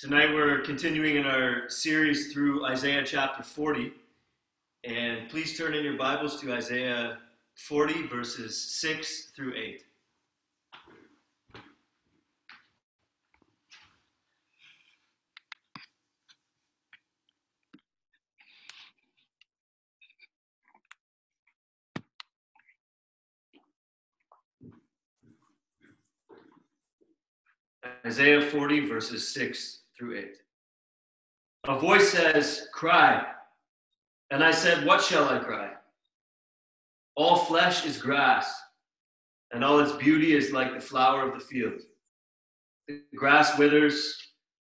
Tonight we're continuing in our series through Isaiah chapter 40. And please turn in your Bibles to Isaiah 40, verses 6 through 8. Isaiah 40, verses 6 through 8. A voice says, Cry. And I said, What shall I cry? All flesh is grass, and all its beauty is like the flower of the field. The grass withers,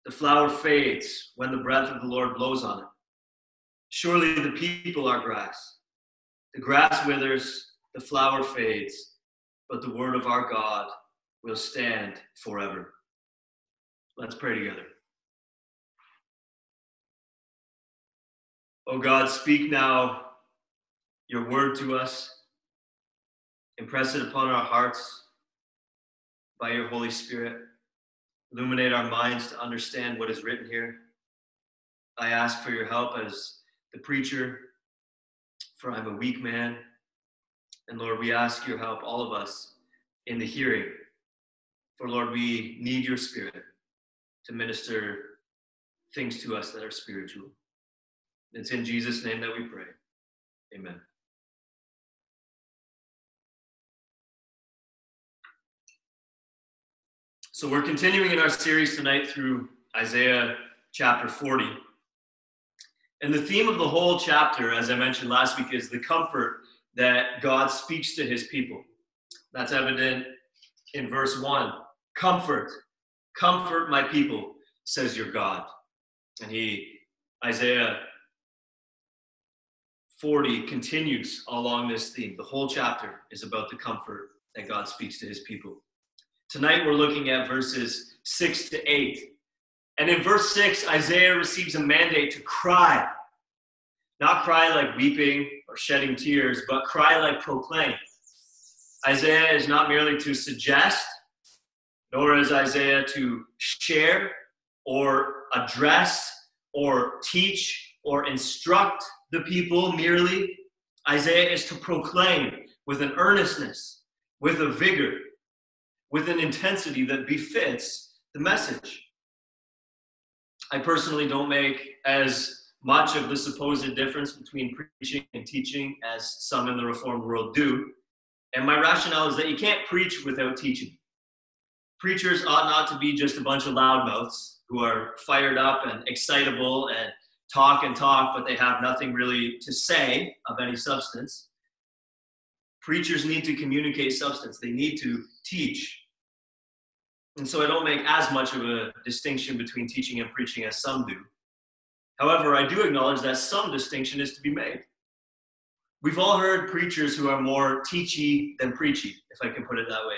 the flower fades when the breath of the Lord blows on it. Surely the people are grass. The grass withers, the flower fades, but the word of our God will stand forever. Let's pray together. Oh God, speak now your word to us. Impress it upon our hearts by your Holy Spirit. Illuminate our minds to understand what is written here. I ask for your help as the preacher, for I'm a weak man. And Lord, we ask your help, all of us, in the hearing. For Lord, we need your spirit to minister things to us that are spiritual. It's in Jesus' name that we pray. Amen. So we're continuing in our series tonight through Isaiah chapter 40. And the theme of the whole chapter, as I mentioned last week, is the comfort that God speaks to his people. That's evident in verse 1. Comfort Comfort my people, says your God. And he, Isaiah 40 continues along this theme. The whole chapter is about the comfort that God speaks to his people. Tonight we're looking at verses 6 to 8. And in verse 6, Isaiah receives a mandate to cry. Not cry like weeping or shedding tears, but cry like proclaim. Isaiah is not merely to suggest nor is Isaiah to share or address or teach or instruct the people merely. Isaiah is to proclaim with an earnestness, with a vigor, with an intensity that befits the message. I personally don't make as much of the supposed difference between preaching and teaching as some in the Reformed world do. And my rationale is that you can't preach without teaching preachers ought not to be just a bunch of loudmouths who are fired up and excitable and talk and talk, but they have nothing really to say of any substance. Preachers need to communicate substance, they need to teach. And so I don't make as much of a distinction between teaching and preaching as some do. However, I do acknowledge that some distinction is to be made. We've all heard preachers who are more teachy than preachy, if I can put it that way.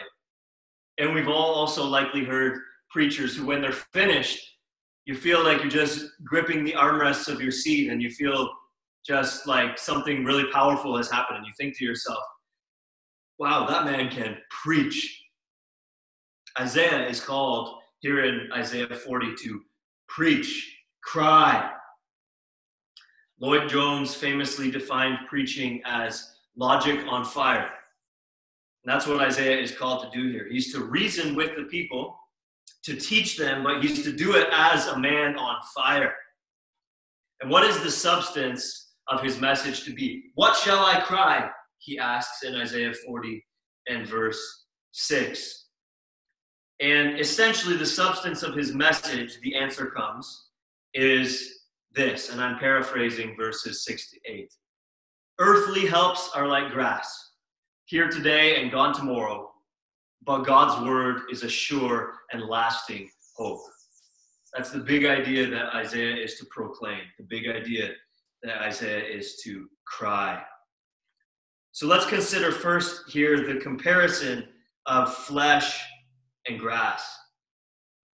And we've all also likely heard preachers who, when they're finished, you feel like you're just gripping the armrests of your seat and you feel just like something really powerful has happened. And you think to yourself, wow, that man can preach. Isaiah is called here in Isaiah 40 to preach, cry. Lloyd Jones famously defined preaching as logic on fire. And that's what Isaiah is called to do here. He's to reason with the people, to teach them, but he's to do it as a man on fire. And what is the substance of his message to be? What shall I cry? He asks in Isaiah 40 and verse 6. And essentially, the substance of his message, the answer comes, is this, and I'm paraphrasing verses 6 to 8. Earthly helps are like grass here today and gone tomorrow, but God's word is a sure and lasting hope. That's the big idea that Isaiah is to proclaim, the big idea that Isaiah is to cry. So let's consider first here the comparison of flesh and grass.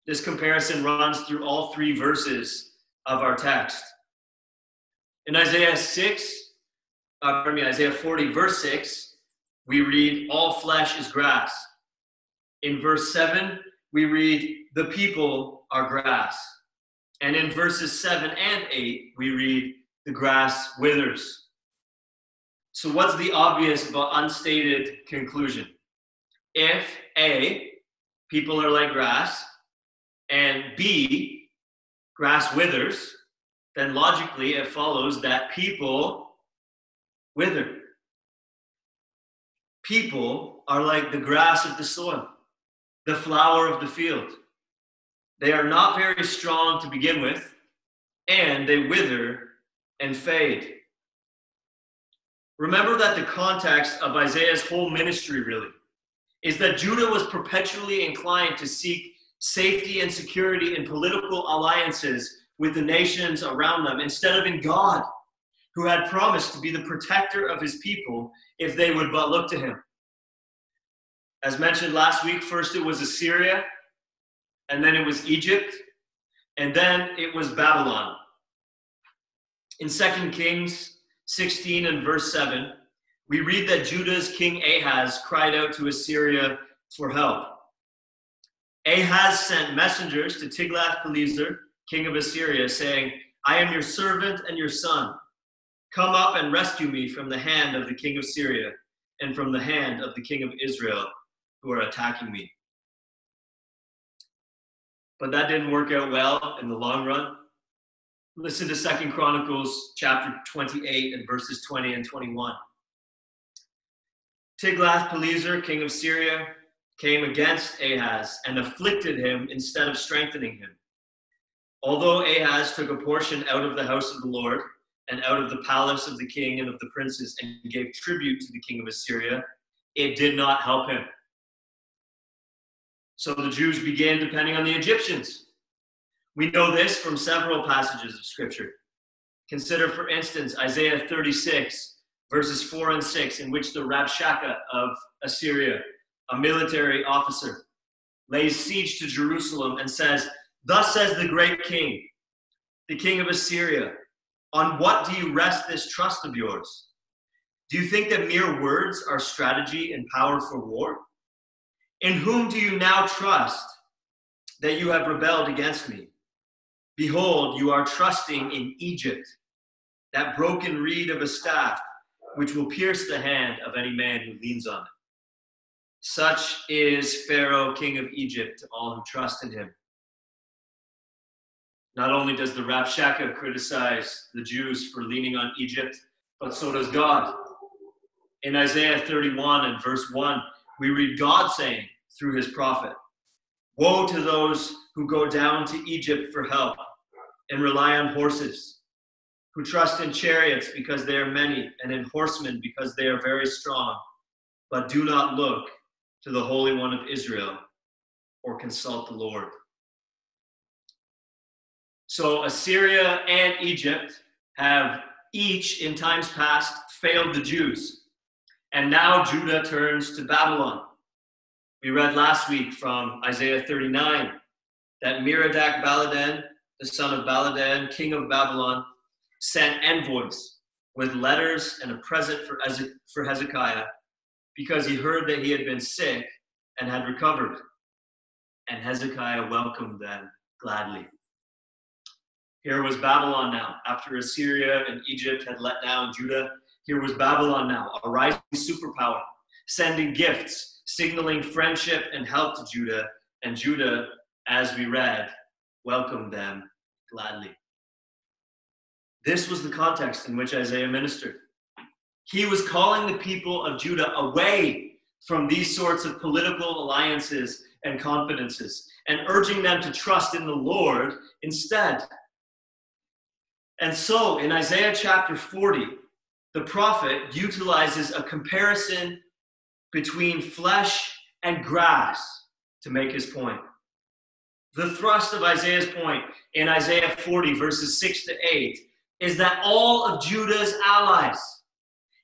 This comparison runs through all three verses of our text. In Isaiah 6, uh, pardon me, Isaiah 40, verse 6, we read, All flesh is grass. In verse 7, we read, The people are grass. And in verses 7 and 8, we read, The grass withers. So, what's the obvious but unstated conclusion? If A, people are like grass, and B, grass withers, then logically it follows that people wither. People are like the grass of the soil, the flower of the field. They are not very strong to begin with, and they wither and fade. Remember that the context of Isaiah's whole ministry really is that Judah was perpetually inclined to seek safety and security in political alliances with the nations around them instead of in God, who had promised to be the protector of his people if they would but look to him. As mentioned last week, first it was Assyria, and then it was Egypt, and then it was Babylon. In 2 Kings 16 and verse 7, we read that Judah's king Ahaz cried out to Assyria for help. Ahaz sent messengers to Tiglath-Pileser, king of Assyria, saying, I am your servant and your son. Come up and rescue me from the hand of the king of Syria and from the hand of the king of Israel who are attacking me. But that didn't work out well in the long run. Listen to Second Chronicles chapter 28 and verses 20 and 21. Tiglath-Pileser, king of Syria, came against Ahaz and afflicted him instead of strengthening him. Although Ahaz took a portion out of the house of the Lord and out of the palace of the king and of the princes and gave tribute to the king of Assyria, it did not help him. So the Jews began depending on the Egyptians. We know this from several passages of scripture. Consider, for instance, Isaiah 36, verses 4 and 6, in which the Rabshakeh of Assyria a military officer, lays siege to Jerusalem and says, Thus says the great king, the king of Assyria, on what do you rest this trust of yours? Do you think that mere words are strategy and power for war? In whom do you now trust that you have rebelled against me? Behold, you are trusting in Egypt, that broken reed of a staff, which will pierce the hand of any man who leans on it. Such is Pharaoh, king of Egypt, to all who trust in him. Not only does the Rabshakeh criticize the Jews for leaning on Egypt, but so does God. In Isaiah 31 and verse 1, we read God saying through his prophet, Woe to those who go down to Egypt for help and rely on horses, who trust in chariots because they are many, and in horsemen because they are very strong, but do not look to the Holy One of Israel or consult the Lord. So Assyria and Egypt have each in times past failed the Jews. And now Judah turns to Babylon. We read last week from Isaiah 39 that Merodach Baladan, the son of Baladan, king of Babylon, sent envoys with letters and a present for Hezekiah because he heard that he had been sick and had recovered. And Hezekiah welcomed them gladly. Here was Babylon now. After Assyria and Egypt had let down Judah, here was Babylon now, a rising superpower, sending gifts, signaling friendship and help to Judah. And Judah, as we read, welcomed them gladly. This was the context in which Isaiah ministered. He was calling the people of Judah away from these sorts of political alliances and confidences and urging them to trust in the Lord instead. And so in Isaiah chapter 40, the prophet utilizes a comparison between flesh and grass to make his point. The thrust of Isaiah's point in Isaiah 40, verses 6 to 8, is that all of Judah's allies,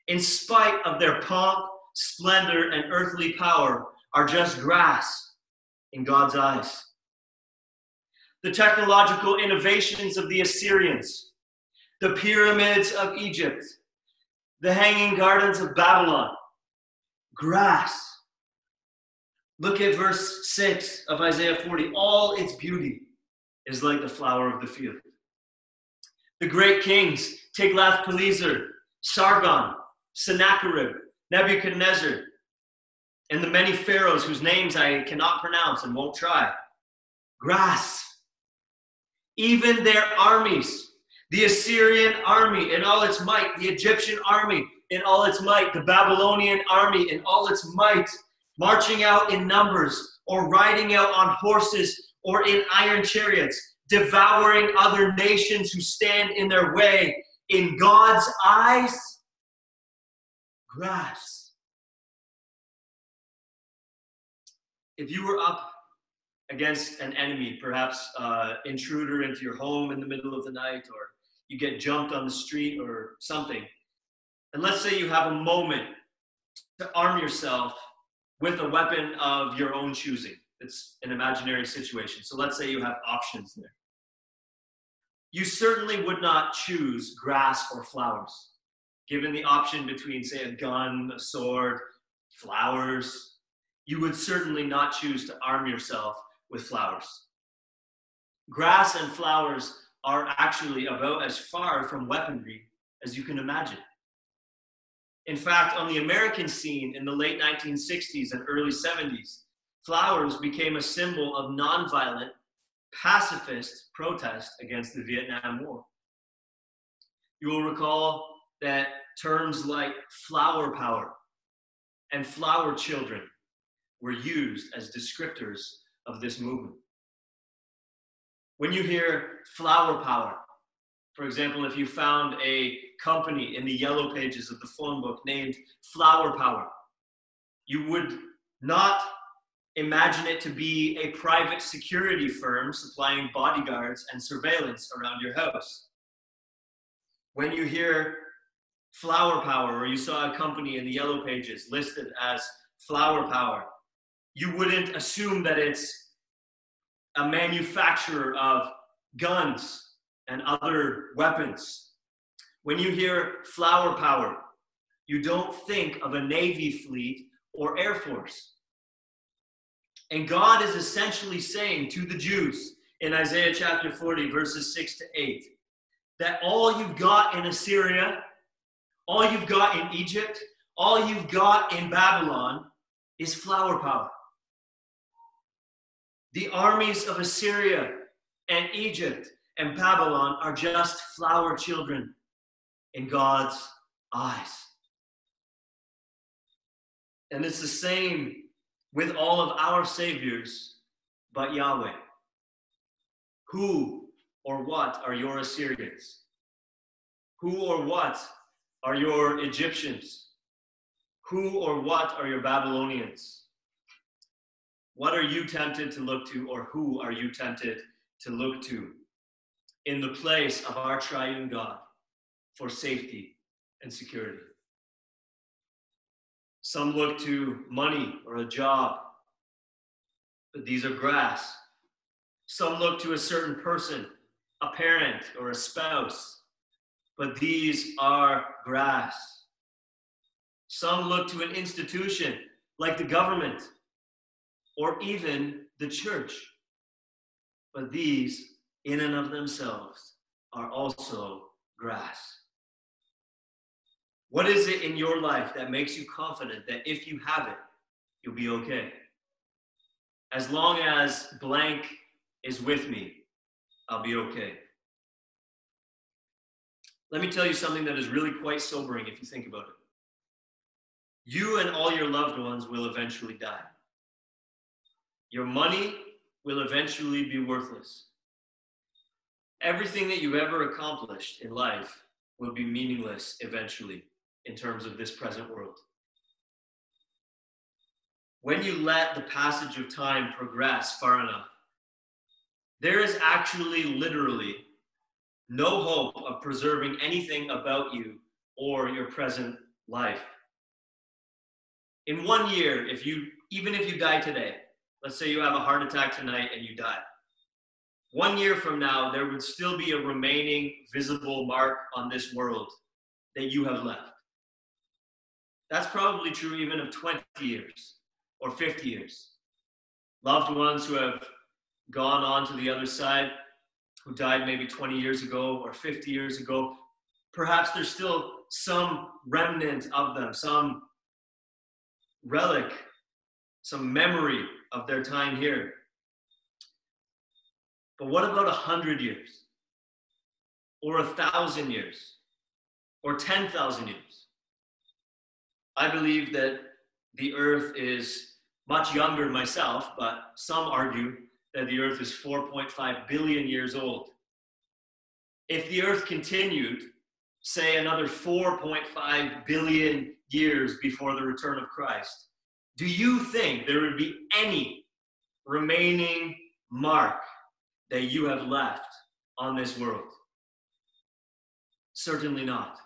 in spite of their pomp, splendor, and earthly power, are just grass in God's eyes. The technological innovations of the Assyrians, the pyramids of Egypt, the hanging gardens of Babylon, grass. Look at verse 6 of Isaiah 40, all its beauty. is like the flower of the field. The great kings, Tiglath-Pileser, Sargon, Sennacherib, Nebuchadnezzar, and the many pharaohs whose names I cannot pronounce and won't try. Grass. Even their armies, the Assyrian army in all its might, the Egyptian army in all its might, the Babylonian army in all its might, marching out in numbers or riding out on horses or in iron chariots, devouring other nations who stand in their way. In God's eyes, grass. If you were up against an enemy, perhaps uh, intruder into your home in the middle of the night, or you get jumped on the street or something, and let's say you have a moment to arm yourself with a weapon of your own choosing. It's an imaginary situation. So let's say you have options there. You certainly would not choose grass or flowers. Given the option between, say, a gun, a sword, flowers, you would certainly not choose to arm yourself with flowers. Grass and flowers are actually about as far from weaponry as you can imagine. In fact, on the American scene in the late 1960s and early 70s, flowers became a symbol of nonviolent, pacifist protest against the Vietnam War. You will recall that terms like flower power and flower children were used as descriptors of this movement. When you hear flower power, for example, if you found a company in the yellow pages of the phone book named Flower Power, you would not imagine it to be a private security firm supplying bodyguards and surveillance around your house. When you hear Flower Power, or you saw a company in the yellow pages listed as Flower Power, you wouldn't assume that it's a manufacturer of guns and other weapons. When you hear flower power, you don't think of a Navy fleet or Air Force. And God is essentially saying to the Jews in Isaiah chapter 40, verses 6 to 8, that all you've got in Assyria, all you've got in Egypt, all you've got in Babylon is flower power. The armies of Assyria and Egypt and Babylon are just flower children in God's eyes. And it's the same with all of our saviors but Yahweh. Who or what are your Assyrians? Who or what are your Egyptians? Who or what are your Babylonians? What are you tempted to look to, or who are you tempted to look to? in the place of our triune God for safety and security. Some look to money or a job, but these are grass. Some look to a certain person, a parent or a spouse, but these are grass. Some look to an institution like the government or even the church, but these in and of themselves are also grass. What is it in your life that makes you confident that if you have it, you'll be okay? As long as blank is with me, I'll be okay. Let me tell you something that is really quite sobering if you think about it. You and all your loved ones will eventually die. Your money will eventually be worthless everything that you've ever accomplished in life will be meaningless eventually in terms of this present world. When you let the passage of time progress far enough, there is actually literally no hope of preserving anything about you or your present life. In one year, if you even if you die today, let's say you have a heart attack tonight and you die one year from now, there would still be a remaining visible mark on this world that you have left. That's probably true even of 20 years or 50 years. Loved ones who have gone on to the other side, who died maybe 20 years ago or 50 years ago. Perhaps there's still some remnant of them, some relic, some memory of their time here. But what about a hundred years? Or a thousand years? Or 10,000 years? I believe that the earth is much younger myself, but some argue that the earth is 4.5 billion years old. If the earth continued, say another 4.5 billion years before the return of Christ, do you think there would be any remaining mark that you have left on this world? Certainly not.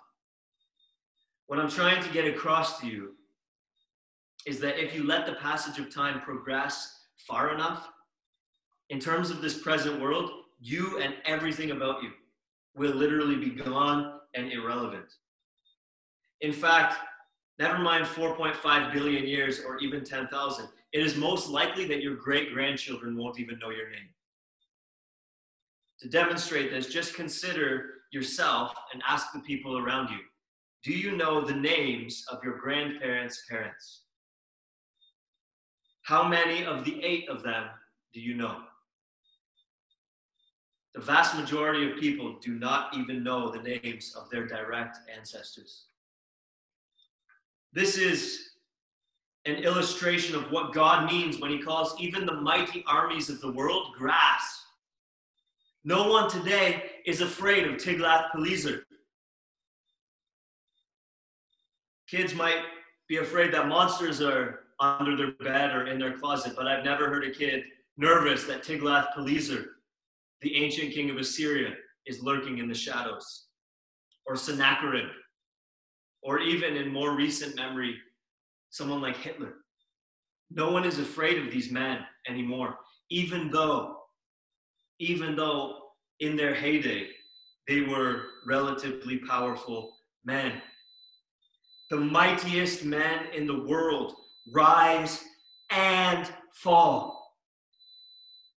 What I'm trying to get across to you is that if you let the passage of time progress far enough, in terms of this present world, you and everything about you will literally be gone and irrelevant. In fact, never mind 4.5 billion years or even 10,000, it is most likely that your great grandchildren won't even know your name. To demonstrate this, just consider yourself and ask the people around you Do you know the names of your grandparents' parents? How many of the eight of them do you know? The vast majority of people do not even know the names of their direct ancestors. This is an illustration of what God means when He calls even the mighty armies of the world grass. No one today is afraid of Tiglath-Pileser. Kids might be afraid that monsters are under their bed or in their closet, but I've never heard a kid nervous that Tiglath-Pileser, the ancient king of Assyria, is lurking in the shadows, or Sennacherib, or even in more recent memory, someone like Hitler. No one is afraid of these men anymore, even though, even though in their heyday they were relatively powerful men. The mightiest men in the world rise and fall,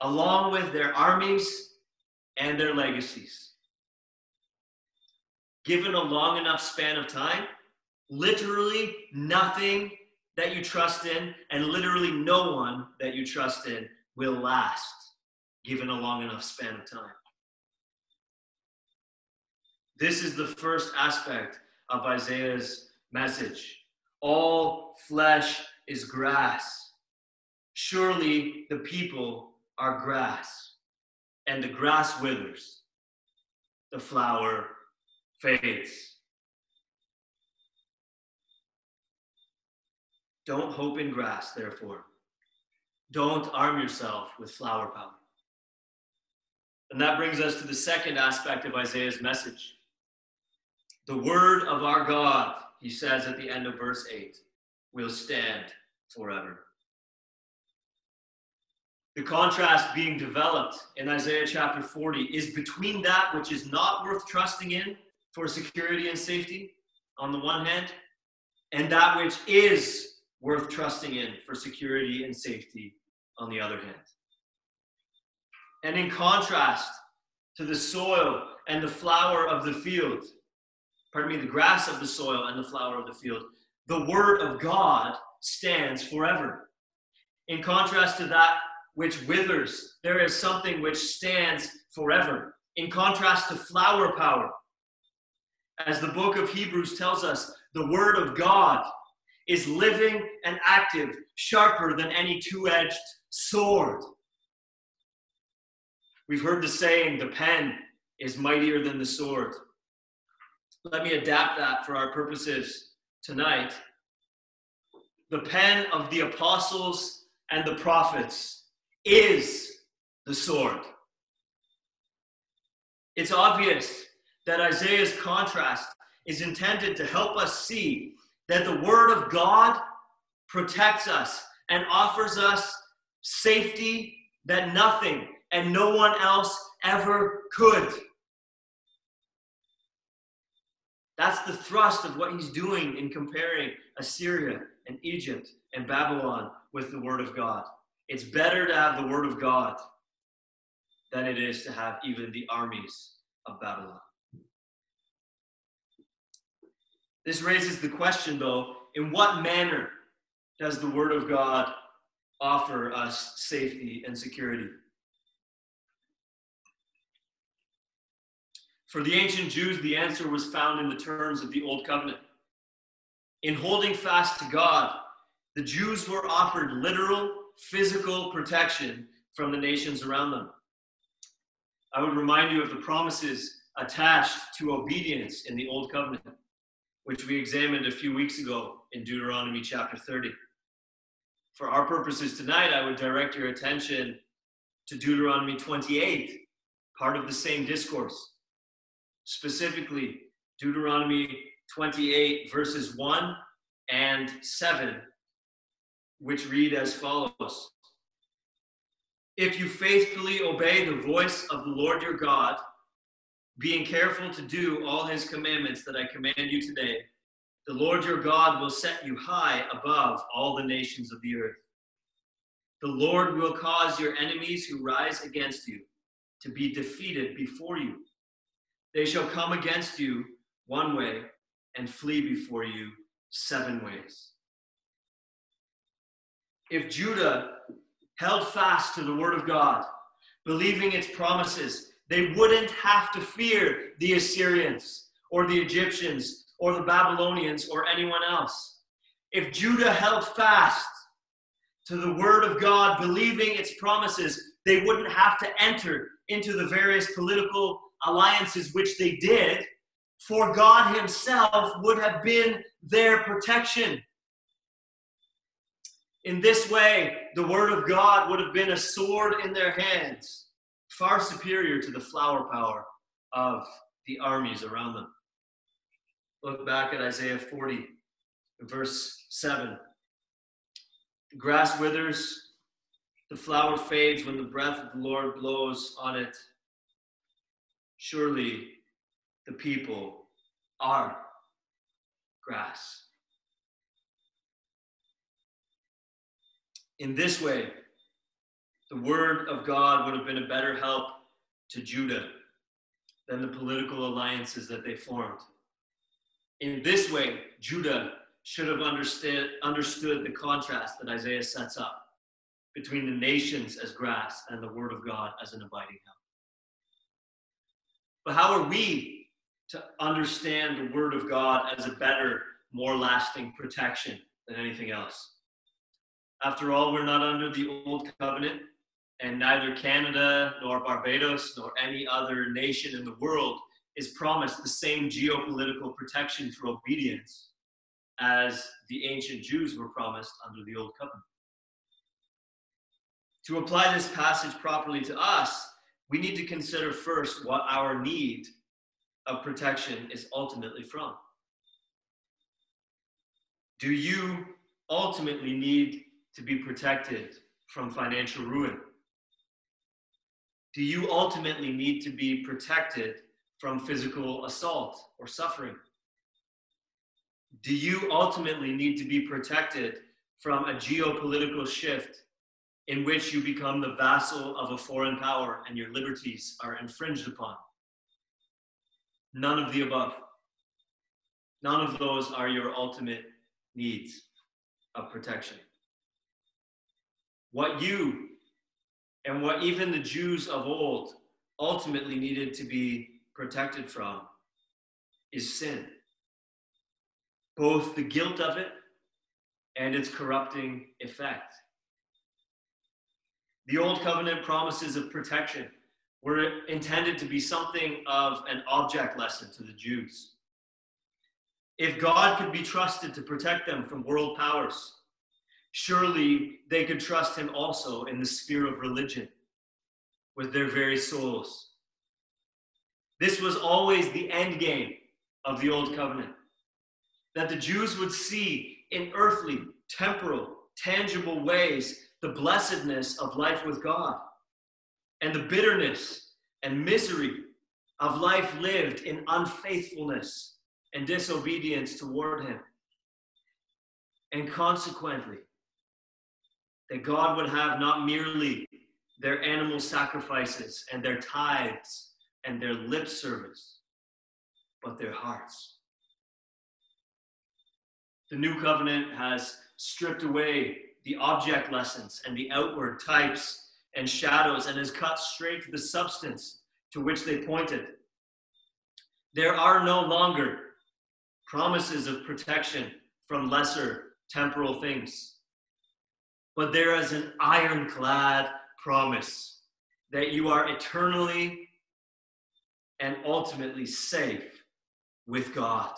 along with their armies and their legacies. Given a long enough span of time, literally nothing that you trust in and literally no one that you trust in will last, given a long enough span of time. This is the first aspect of Isaiah's message. All flesh is grass. Surely the people are grass, and the grass withers, the flower fades. Don't hope in grass, therefore. Don't arm yourself with flower power. And that brings us to the second aspect of Isaiah's message. The word of our God, he says at the end of verse 8 will stand forever. The contrast being developed in Isaiah chapter 40 is between that which is not worth trusting in for security and safety on the one hand, and that which is worth trusting in for security and safety on the other hand. And in contrast to the soil and the flower of the field, pardon me, the grass of the soil and the flower of the field, the word of God stands forever. In contrast to that which withers, there is something which stands forever. In contrast to flower power, as the book of Hebrews tells us, the word of God is living and active, sharper than any two edged sword. We've heard the saying, the pen is mightier than the sword. Let me adapt that for our purposes tonight, the pen of the apostles and the prophets is the sword. It's obvious that Isaiah's contrast is intended to help us see that the Word of God protects us and offers us safety that nothing and no one else ever could. That's the thrust of what he's doing in comparing Assyria and Egypt and Babylon with the Word of God. It's better to have the Word of God than it is to have even the armies of Babylon. This raises the question, though in what manner does the Word of God offer us safety and security? For the ancient Jews, the answer was found in the terms of the Old Covenant. In holding fast to God, the Jews were offered literal, physical protection from the nations around them. I would remind you of the promises attached to obedience in the Old Covenant which we examined a few weeks ago in Deuteronomy chapter 30. For our purposes tonight, I would direct your attention to Deuteronomy 28, part of the same discourse. Specifically, Deuteronomy 28, verses 1 and 7, which read as follows If you faithfully obey the voice of the Lord your God, being careful to do all his commandments that I command you today, the Lord your God will set you high above all the nations of the earth. The Lord will cause your enemies who rise against you to be defeated before you. They shall come against you one way and flee before you seven ways. If Judah held fast to the word of God, believing its promises, they wouldn't have to fear the Assyrians or the Egyptians or the Babylonians or anyone else. If Judah held fast to the word of God, believing its promises, they wouldn't have to enter into the various political alliances which they did, for God Himself would have been their protection. In this way, the word of God would have been a sword in their hands far superior to the flower power of the armies around them. Look back at Isaiah 40, verse 7. The grass withers, the flower fades when the breath of the Lord blows on it. Surely the people are grass. In this way, the word of God would have been a better help to Judah than the political alliances that they formed. In this way, Judah should have understood, understood the contrast that Isaiah sets up between the nations as grass and the word of God as an abiding help. But how are we to understand the word of God as a better, more lasting protection than anything else? After all, we're not under the old covenant and neither Canada nor Barbados nor any other nation in the world is promised the same geopolitical protection for obedience as the ancient Jews were promised under the Old Covenant. To apply this passage properly to us, we need to consider first what our need of protection is ultimately from. Do you ultimately need to be protected from financial ruin? Do you ultimately need to be protected from physical assault or suffering? Do you ultimately need to be protected from a geopolitical shift in which you become the vassal of a foreign power and your liberties are infringed upon? None of the above. None of those are your ultimate needs of protection. What you and what even the Jews of old ultimately needed to be protected from is sin. Both the guilt of it and its corrupting effect. The Old Covenant promises of protection were intended to be something of an object lesson to the Jews. If God could be trusted to protect them from world powers, surely they could trust him also in the sphere of religion with their very souls. This was always the end game of the Old Covenant that the Jews would see in earthly, temporal, tangible ways the blessedness of life with God and the bitterness and misery of life lived in unfaithfulness and disobedience toward Him. And consequently, that God would have not merely their animal sacrifices and their tithes and their lip service, but their hearts. The new covenant has stripped away the object lessons and the outward types and shadows and has cut straight to the substance to which they pointed. There are no longer promises of protection from lesser temporal things, but there is an ironclad promise that you are eternally and ultimately safe with God.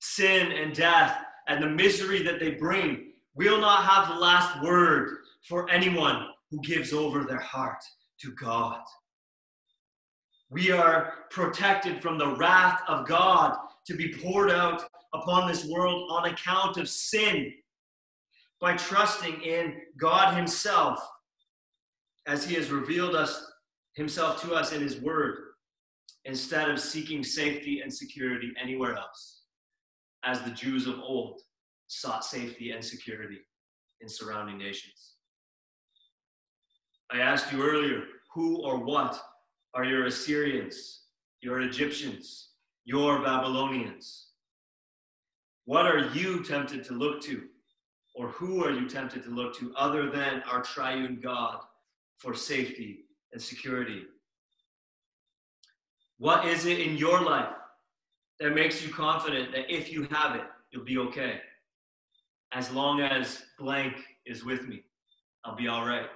Sin and death and the misery that they bring will not have the last word for anyone who gives over their heart to God. We are protected from the wrath of God to be poured out upon this world on account of sin by trusting in God Himself as He has revealed us Himself to us in His Word instead of seeking safety and security anywhere else, as the Jews of old sought safety and security in surrounding nations. I asked you earlier who or what are your Assyrians, your Egyptians, your Babylonians? What are you tempted to look to? Or who are you tempted to look to other than our triune God for safety and security? What is it in your life that makes you confident that if you have it, you'll be okay? As long as blank is with me, I'll be all right.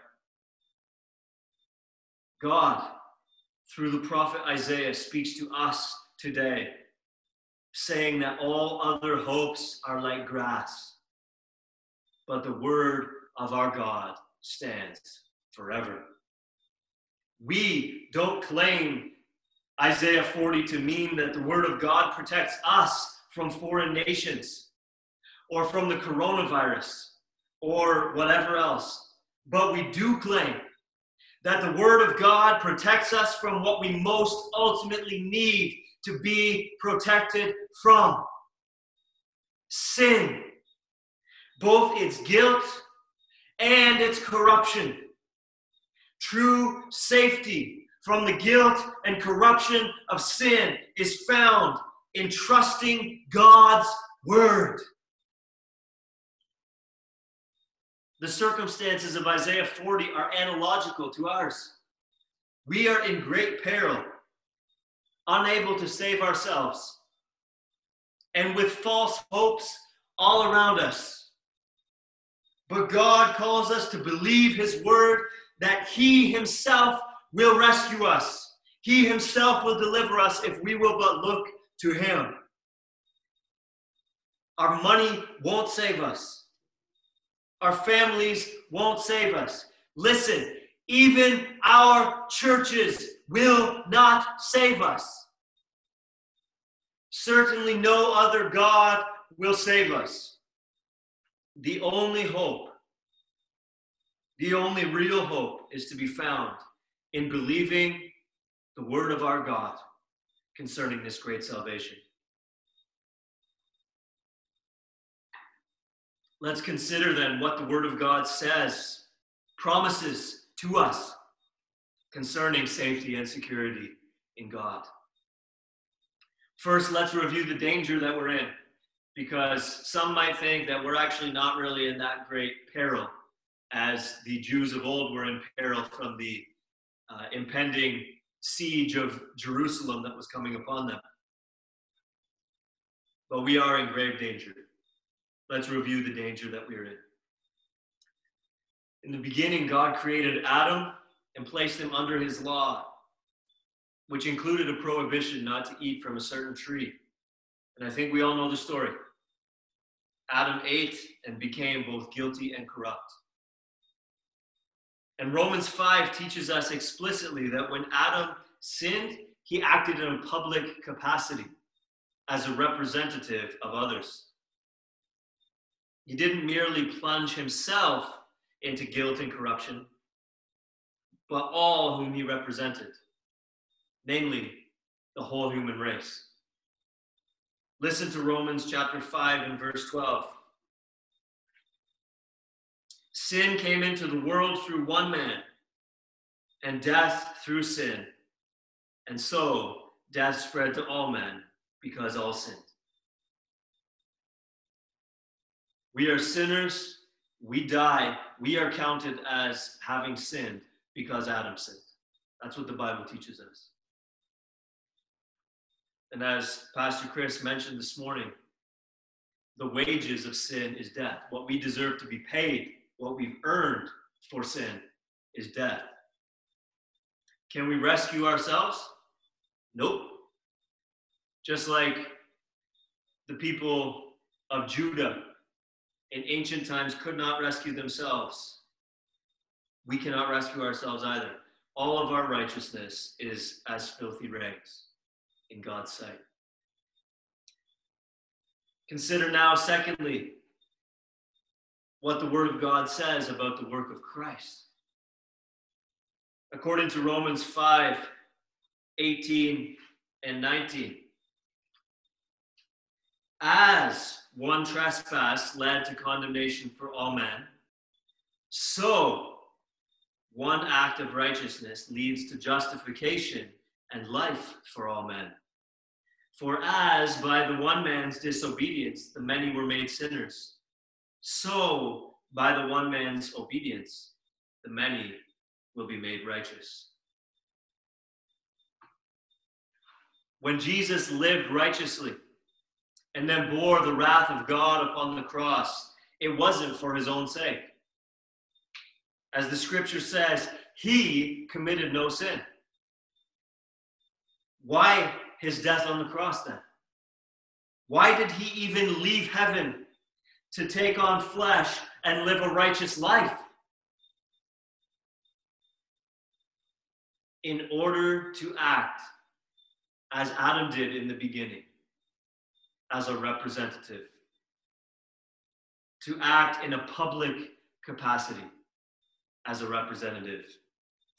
God, through the prophet Isaiah, speaks to us today, saying that all other hopes are like grass, but the word of our God stands forever. We don't claim Isaiah 40 to mean that the word of God protects us from foreign nations or from the coronavirus or whatever else. But we do claim that the Word of God protects us from what we most ultimately need to be protected from sin, both its guilt and its corruption. True safety from the guilt and corruption of sin is found in trusting God's Word. The circumstances of Isaiah 40 are analogical to ours. We are in great peril, unable to save ourselves, and with false hopes all around us. But God calls us to believe His word that He Himself will rescue us. He Himself will deliver us if we will but look to Him. Our money won't save us. Our families won't save us. Listen, even our churches will not save us. Certainly, no other God will save us. The only hope, the only real hope, is to be found in believing the word of our God concerning this great salvation. Let's consider then what the Word of God says, promises to us concerning safety and security in God. First, let's review the danger that we're in, because some might think that we're actually not really in that great peril, as the Jews of old were in peril from the uh, impending siege of Jerusalem that was coming upon them. But we are in grave danger. Let's review the danger that we're in. In the beginning, God created Adam and placed him under his law, which included a prohibition not to eat from a certain tree. And I think we all know the story. Adam ate and became both guilty and corrupt. And Romans 5 teaches us explicitly that when Adam sinned, he acted in a public capacity as a representative of others. He didn't merely plunge himself into guilt and corruption, but all whom he represented, namely the whole human race. Listen to Romans chapter 5 and verse 12. Sin came into the world through one man, and death through sin. And so death spread to all men because all sinned. We are sinners, we die, we are counted as having sinned because Adam sinned. That's what the Bible teaches us. And as Pastor Chris mentioned this morning, the wages of sin is death. What we deserve to be paid what we've earned for sin is death. Can we rescue ourselves? Nope. Just like the people of Judah in ancient times could not rescue themselves, we cannot rescue ourselves either. All of our righteousness is as filthy rags in God's sight. Consider now, secondly, what the Word of God says about the work of Christ. According to Romans 5 18 and 19. As one trespass led to condemnation for all men, so one act of righteousness leads to justification and life for all men. For as by the one man's disobedience the many were made sinners, so by the one man's obedience, the many will be made righteous. When Jesus lived righteously and then bore the wrath of God upon the cross, it wasn't for his own sake. As the scripture says, he committed no sin. Why his death on the cross then? Why did he even leave heaven to take on flesh and live a righteous life. In order to act as Adam did in the beginning, as a representative, to act in a public capacity as a representative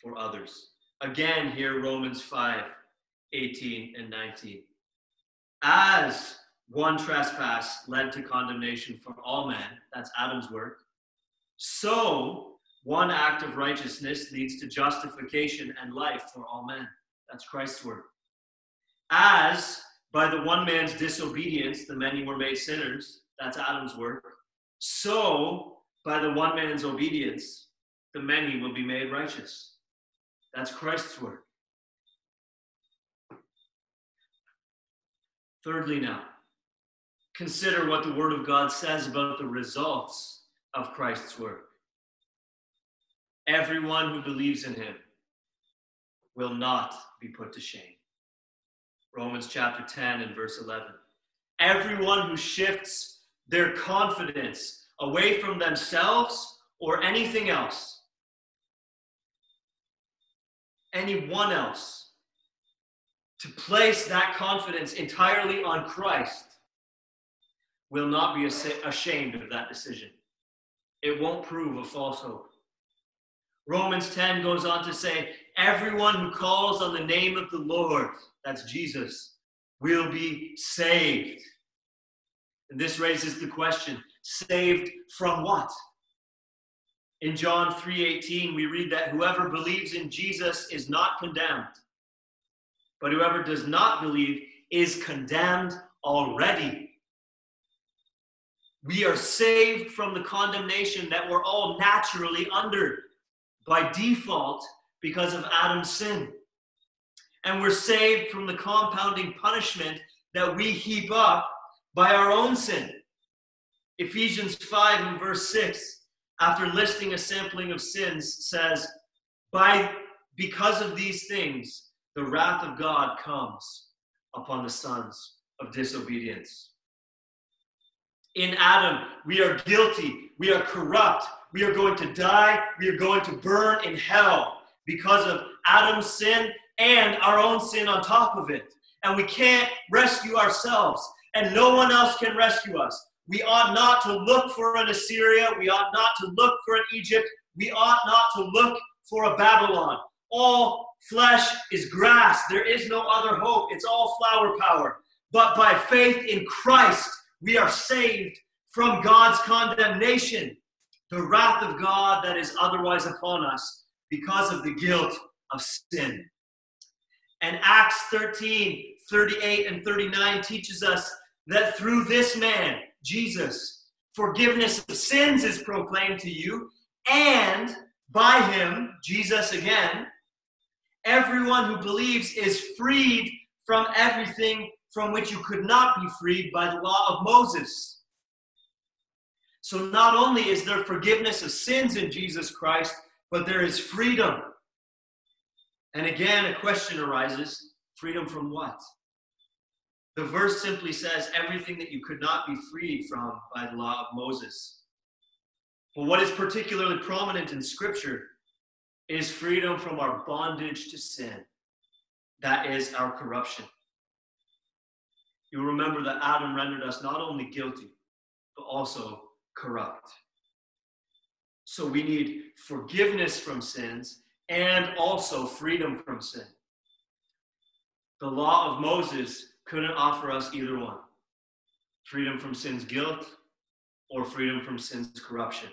for others. Again, here, Romans 5 18 and 19. As one trespass led to condemnation for all men. That's Adam's work. So, one act of righteousness leads to justification and life for all men. That's Christ's work. As by the one man's disobedience, the many were made sinners. That's Adam's work. So, by the one man's obedience, the many will be made righteous. That's Christ's work. Thirdly, now, consider what the Word of God says about the results of Christ's work. Everyone who believes in him will not be put to shame. Romans chapter 10 and verse 11. Everyone who shifts their confidence away from themselves or anything else, anyone else, to place that confidence entirely on Christ will not be ashamed of that decision. It won't prove a false hope. Romans 10 goes on to say, Everyone who calls on the name of the Lord, that's Jesus, will be saved. And this raises the question saved from what? In John 3:18 we read that whoever believes in Jesus is not condemned. But whoever does not believe is condemned already we are saved from the condemnation that we're all naturally under by default because of Adam's sin. And we're saved from the compounding punishment that we heap up by our own sin. Ephesians 5 and verse 6, after listing a sampling of sins, says, By because of these things, the wrath of God comes upon the sons of disobedience. In Adam, we are guilty, we are corrupt, we are going to die, we are going to burn in hell because of Adam's sin and our own sin on top of it. And we can't rescue ourselves, and no one else can rescue us. We ought not to look for an Assyria, we ought not to look for an Egypt, we ought not to look for a Babylon. All flesh is grass. There is no other hope. It's all flower power. But by faith in Christ, we are saved from God's condemnation. the wrath of God that is otherwise upon us because of the guilt of sin. And Acts 13, 38 and 39 teaches us that through this man, Jesus, forgiveness of sins is proclaimed to you, and by him, Jesus again, everyone who believes is freed from everything from which you could not be freed by the law of Moses. So not only is there forgiveness of sins in Jesus Christ, but there is freedom. And again, a question arises freedom from what? The verse simply says everything that you could not be freed from by the law of Moses. But what is particularly prominent in Scripture is freedom from our bondage to sin. That is our corruption. You remember that Adam rendered us not only guilty, but also corrupt. So we need forgiveness from sins and also freedom from sin. The law of Moses couldn't offer us either one freedom from sin's guilt or freedom from sin's corruption.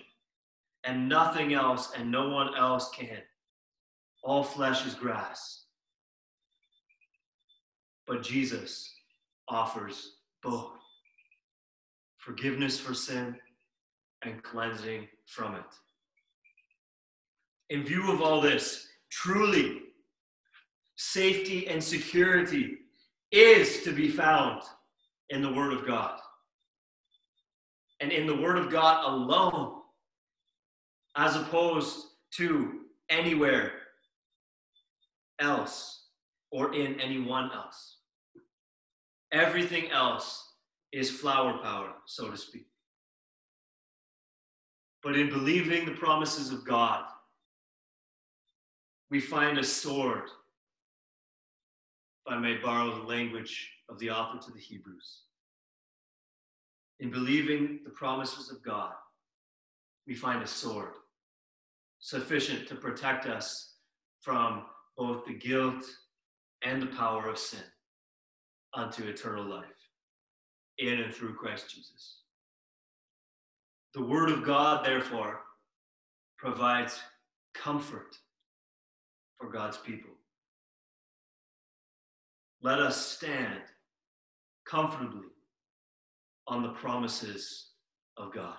And nothing else and no one else can. All flesh is grass. But Jesus offers both forgiveness for sin and cleansing from it. In view of all this, truly, safety and security is to be found in the Word of God. And in the Word of God alone, as opposed to anywhere else or in anyone else. Everything else is flower power, so to speak. But in believing the promises of God, we find a sword, if I may borrow the language of the author to the Hebrews. In believing the promises of God, we find a sword sufficient to protect us from both the guilt and the power of sin unto eternal life in and through Christ Jesus. The Word of God, therefore, provides comfort for God's people. Let us stand comfortably on the promises of God.